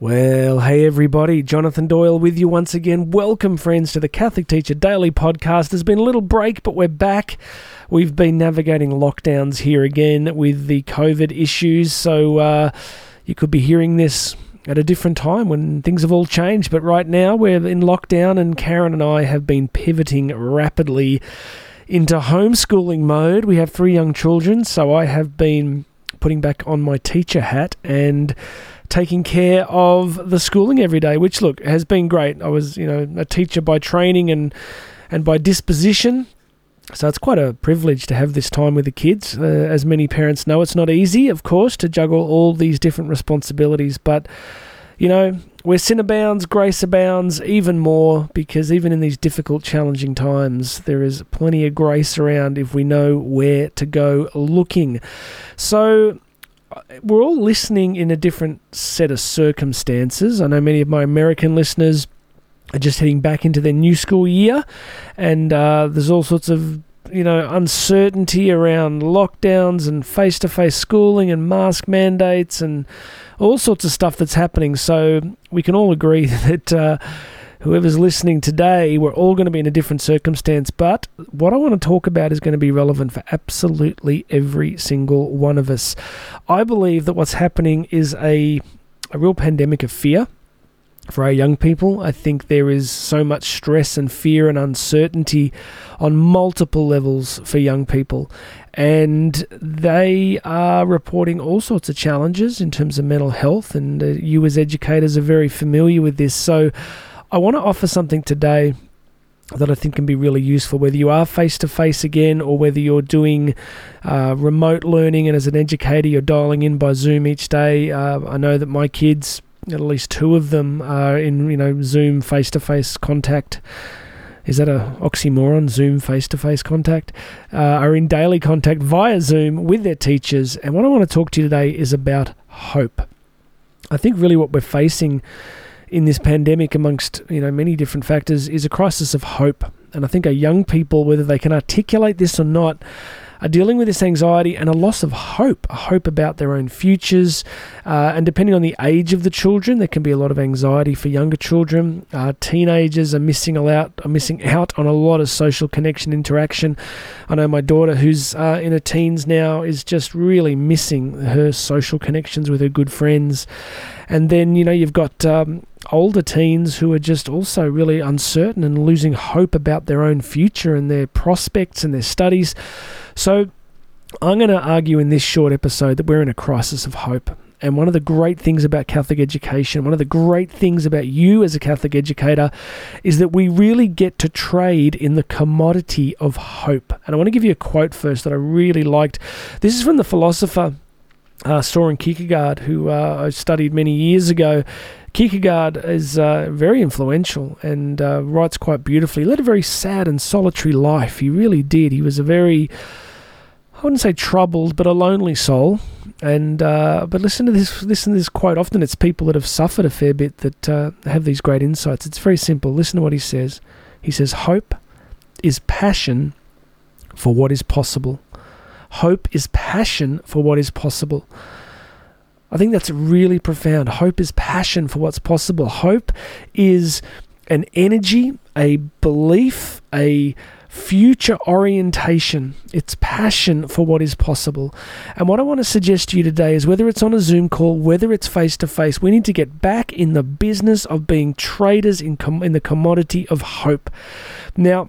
Well, hey everybody, Jonathan Doyle with you once again. Welcome, friends, to the Catholic Teacher Daily podcast. There's been a little break, but we're back. We've been navigating lockdowns here again with the COVID issues, so uh, you could be hearing this at a different time when things have all changed. But right now, we're in lockdown, and Karen and I have been pivoting rapidly into homeschooling mode. We have three young children, so I have been putting back on my teacher hat and taking care of the schooling every day, which look has been great. I was, you know, a teacher by training and and by disposition. So it's quite a privilege to have this time with the kids. Uh, as many parents know, it's not easy, of course, to juggle all these different responsibilities. But, you know, where sin abounds, grace abounds even more because even in these difficult, challenging times, there is plenty of grace around if we know where to go looking. So, we're all listening in a different set of circumstances. I know many of my American listeners are just heading back into their new school year, and uh, there's all sorts of you know uncertainty around lockdowns and face-to-face schooling and mask mandates and all sorts of stuff that's happening. So we can all agree that. Uh, whoever's listening today, we're all going to be in a different circumstance. But what I want to talk about is going to be relevant for absolutely every single one of us. I believe that what's happening is a, a real pandemic of fear for our young people. I think there is so much stress and fear and uncertainty on multiple levels for young people. And they are reporting all sorts of challenges in terms of mental health. And uh, you, as educators, are very familiar with this. So I want to offer something today that I think can be really useful, whether you are face to face again or whether you're doing uh, remote learning and as an educator you're dialing in by Zoom each day. Uh, I know that my kids, at least two of them, are in you know Zoom face to face contact. Is that a oxymoron? Zoom face to face contact uh, are in daily contact via Zoom with their teachers. And what I want to talk to you today is about hope. I think really what we're facing in this pandemic, amongst you know many different factors, is a crisis of hope. And I think our young people, whether they can articulate this or not, are dealing with this anxiety and a loss of hope, a hope about their own futures. Uh, and depending on the age of the children, there can be a lot of anxiety for younger children. Uh, teenagers are missing out, are missing out on a lot of social connection interaction. I know my daughter, who's uh, in her teens now, is just really missing her social connections with her good friends. And then you know you've got um, older teens who are just also really uncertain and losing hope about their own future and their prospects and their studies. So, I'm going to argue in this short episode that we're in a crisis of hope. And one of the great things about Catholic education, one of the great things about you as a Catholic educator, is that we really get to trade in the commodity of hope. And I want to give you a quote first that I really liked. This is from the philosopher uh, Soren Kierkegaard, who uh, I studied many years ago. Kierkegaard is uh, very influential and uh, writes quite beautifully. He led a very sad and solitary life. He really did. He was a very, I wouldn't say troubled, but a lonely soul. And uh, but listen to this. Listen to this quote. Often it's people that have suffered a fair bit that uh, have these great insights. It's very simple. Listen to what he says. He says, "Hope is passion for what is possible." Hope is passion for what is possible. I think that's really profound. Hope is passion for what's possible. Hope is an energy, a belief, a future orientation. It's passion for what is possible. And what I want to suggest to you today is whether it's on a Zoom call, whether it's face to face, we need to get back in the business of being traders in, com- in the commodity of hope. Now,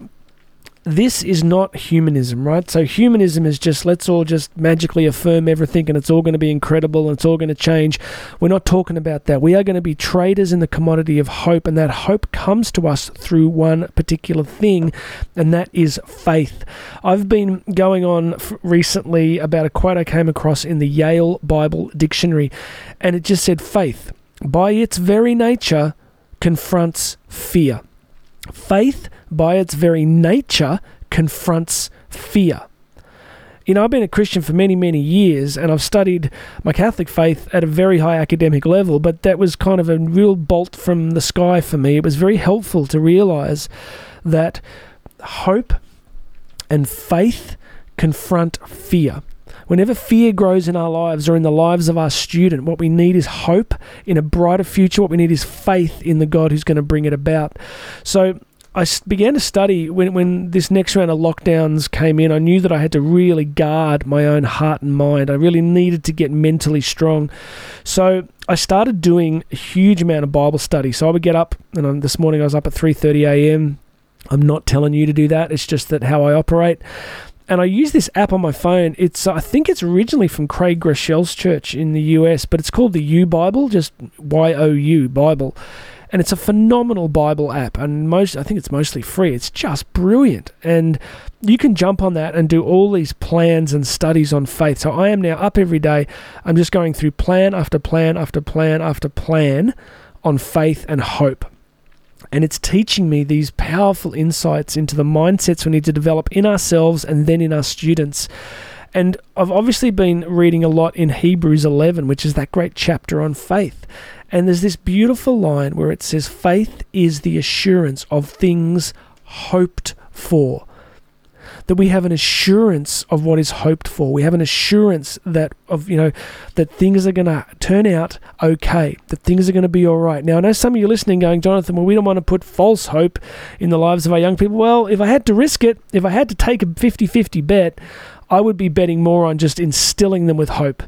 this is not humanism, right? So humanism is just let's all just magically affirm everything and it's all going to be incredible and it's all going to change. We're not talking about that. We are going to be traders in the commodity of hope and that hope comes to us through one particular thing and that is faith. I've been going on recently about a quote I came across in the Yale Bible Dictionary and it just said faith by its very nature confronts fear. Faith, by its very nature, confronts fear. You know, I've been a Christian for many, many years, and I've studied my Catholic faith at a very high academic level, but that was kind of a real bolt from the sky for me. It was very helpful to realize that hope and faith confront fear. Whenever fear grows in our lives or in the lives of our student, what we need is hope in a brighter future. What we need is faith in the God who's going to bring it about. So I began to study when, when this next round of lockdowns came in. I knew that I had to really guard my own heart and mind. I really needed to get mentally strong. So I started doing a huge amount of Bible study. So I would get up, and this morning I was up at 3:30 a.m. I'm not telling you to do that. It's just that how I operate and I use this app on my phone. It's I think it's originally from Craig Groeschel's church in the US, but it's called the U Bible, just Y O U Bible. And it's a phenomenal Bible app, and most I think it's mostly free. It's just brilliant, and you can jump on that and do all these plans and studies on faith. So I am now up every day. I'm just going through plan after plan after plan after plan on faith and hope and it's teaching me these powerful insights into the mindsets we need to develop in ourselves and then in our students. And I've obviously been reading a lot in Hebrews 11, which is that great chapter on faith. And there's this beautiful line where it says, Faith is the assurance of things hoped for that we have an assurance of what is hoped for. We have an assurance that of you know that things are going to turn out okay, that things are going to be all right. Now I know some of you listening going, Jonathan, well we don't want to put false hope in the lives of our young people. Well, if I had to risk it, if I had to take a 50-50 bet, I would be betting more on just instilling them with hope.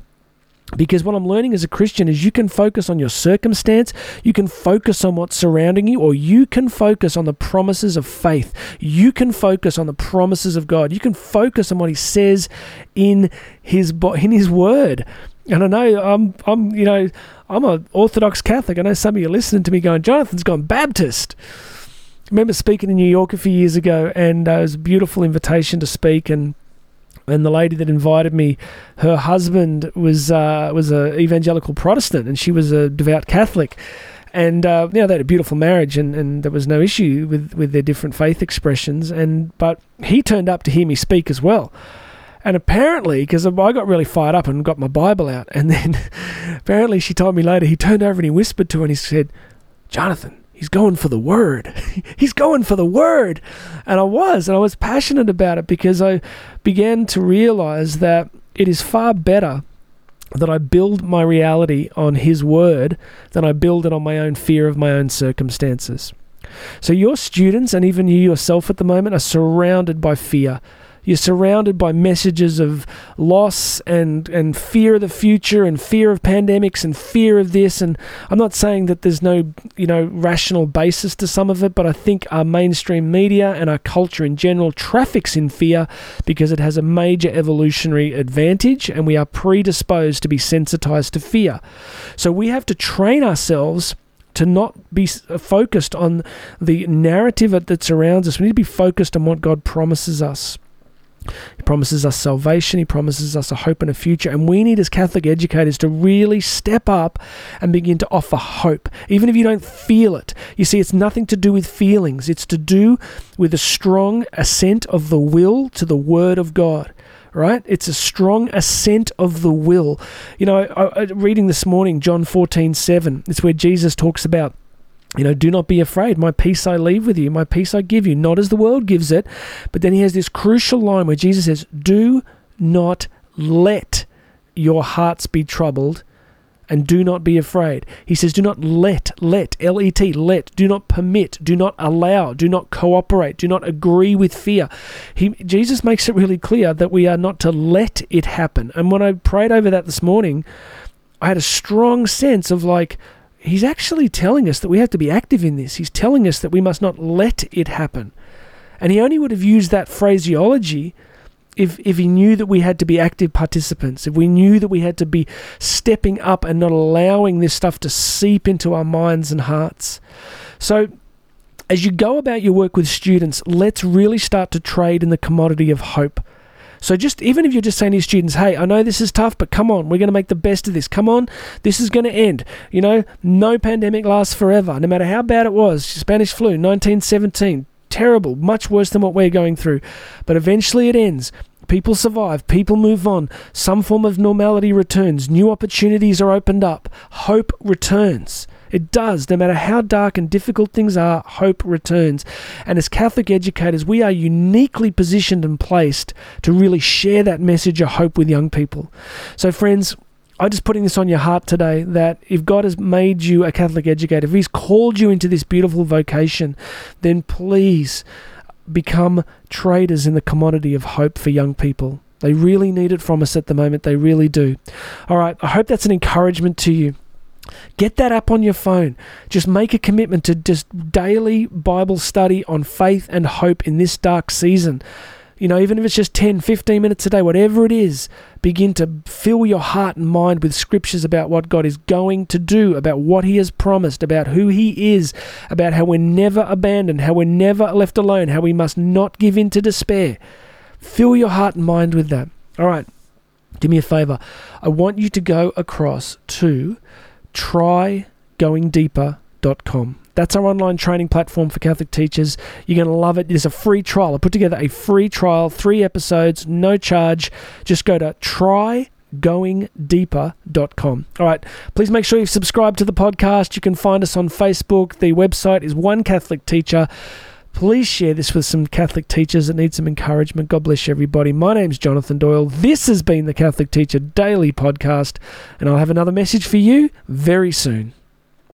Because what I'm learning as a Christian is you can focus on your circumstance, you can focus on what's surrounding you, or you can focus on the promises of faith. You can focus on the promises of God. You can focus on what He says in His in His Word. And I know I'm I'm you know I'm an Orthodox Catholic. I know some of you listening to me going, Jonathan's gone Baptist. I remember speaking in New York a few years ago, and uh, it was a beautiful invitation to speak and and the lady that invited me, her husband was uh, was a evangelical Protestant, and she was a devout Catholic. And uh, you know they had a beautiful marriage, and, and there was no issue with, with their different faith expressions. And but he turned up to hear me speak as well. And apparently, because I got really fired up and got my Bible out, and then apparently she told me later he turned over and he whispered to her and he said, "Jonathan, he's going for the word. he's going for the word. And I was, and I was passionate about it because I began to realize that it is far better that I build my reality on his word than I build it on my own fear of my own circumstances. So, your students and even you yourself at the moment are surrounded by fear. You're surrounded by messages of loss and, and fear of the future and fear of pandemics and fear of this. And I'm not saying that there's no, you know, rational basis to some of it, but I think our mainstream media and our culture in general traffics in fear because it has a major evolutionary advantage and we are predisposed to be sensitized to fear. So we have to train ourselves to not be uh, focused on the narrative that surrounds us. We need to be focused on what God promises us. He promises us salvation. He promises us a hope and a future. And we need, as Catholic educators, to really step up and begin to offer hope, even if you don't feel it. You see, it's nothing to do with feelings, it's to do with a strong assent of the will to the Word of God right? It's a strong assent of the will. You know, I, I, reading this morning, John 14, 7, it's where Jesus talks about you know, do not be afraid. My peace I leave with you. My peace I give you, not as the world gives it. But then he has this crucial line where Jesus says, Do not let your hearts be troubled and do not be afraid. He says, Do not let, let, L E T, let, do not permit, do not allow, do not cooperate, do not agree with fear. He, Jesus makes it really clear that we are not to let it happen. And when I prayed over that this morning, I had a strong sense of like, he's actually telling us that we have to be active in this. He's telling us that we must not let it happen. And he only would have used that phraseology if, if he knew that we had to be active participants, if we knew that we had to be stepping up and not allowing this stuff to seep into our minds and hearts. So, as you go about your work with students, let's really start to trade in the commodity of hope. So just even if you're just saying to your students, hey, I know this is tough, but come on, we're going to make the best of this. Come on, this is going to end. You know, no pandemic lasts forever, no matter how bad it was. Spanish flu, 1917, terrible, much worse than what we're going through. But eventually it ends. People survive, people move on, some form of normality returns, new opportunities are opened up, hope returns. It does. No matter how dark and difficult things are, hope returns. And as Catholic educators, we are uniquely positioned and placed to really share that message of hope with young people. So, friends, I'm just putting this on your heart today that if God has made you a Catholic educator, if He's called you into this beautiful vocation, then please become traders in the commodity of hope for young people. They really need it from us at the moment. They really do. All right. I hope that's an encouragement to you. Get that app on your phone. Just make a commitment to just daily Bible study on faith and hope in this dark season. You know, even if it's just 10, 15 minutes a day, whatever it is, begin to fill your heart and mind with scriptures about what God is going to do, about what He has promised, about who He is, about how we're never abandoned, how we're never left alone, how we must not give in to despair. Fill your heart and mind with that. All right, do me a favor. I want you to go across to trygoingdeeper.com. That's our online training platform for Catholic teachers. You're going to love it. There's a free trial. I put together a free trial, three episodes, no charge. Just go to trygoingdeeper.com. All right. Please make sure you've subscribed to the podcast. You can find us on Facebook. The website is One Catholic Teacher. Please share this with some Catholic teachers that need some encouragement. God bless everybody. My name's Jonathan Doyle. This has been the Catholic Teacher Daily Podcast, and I'll have another message for you very soon.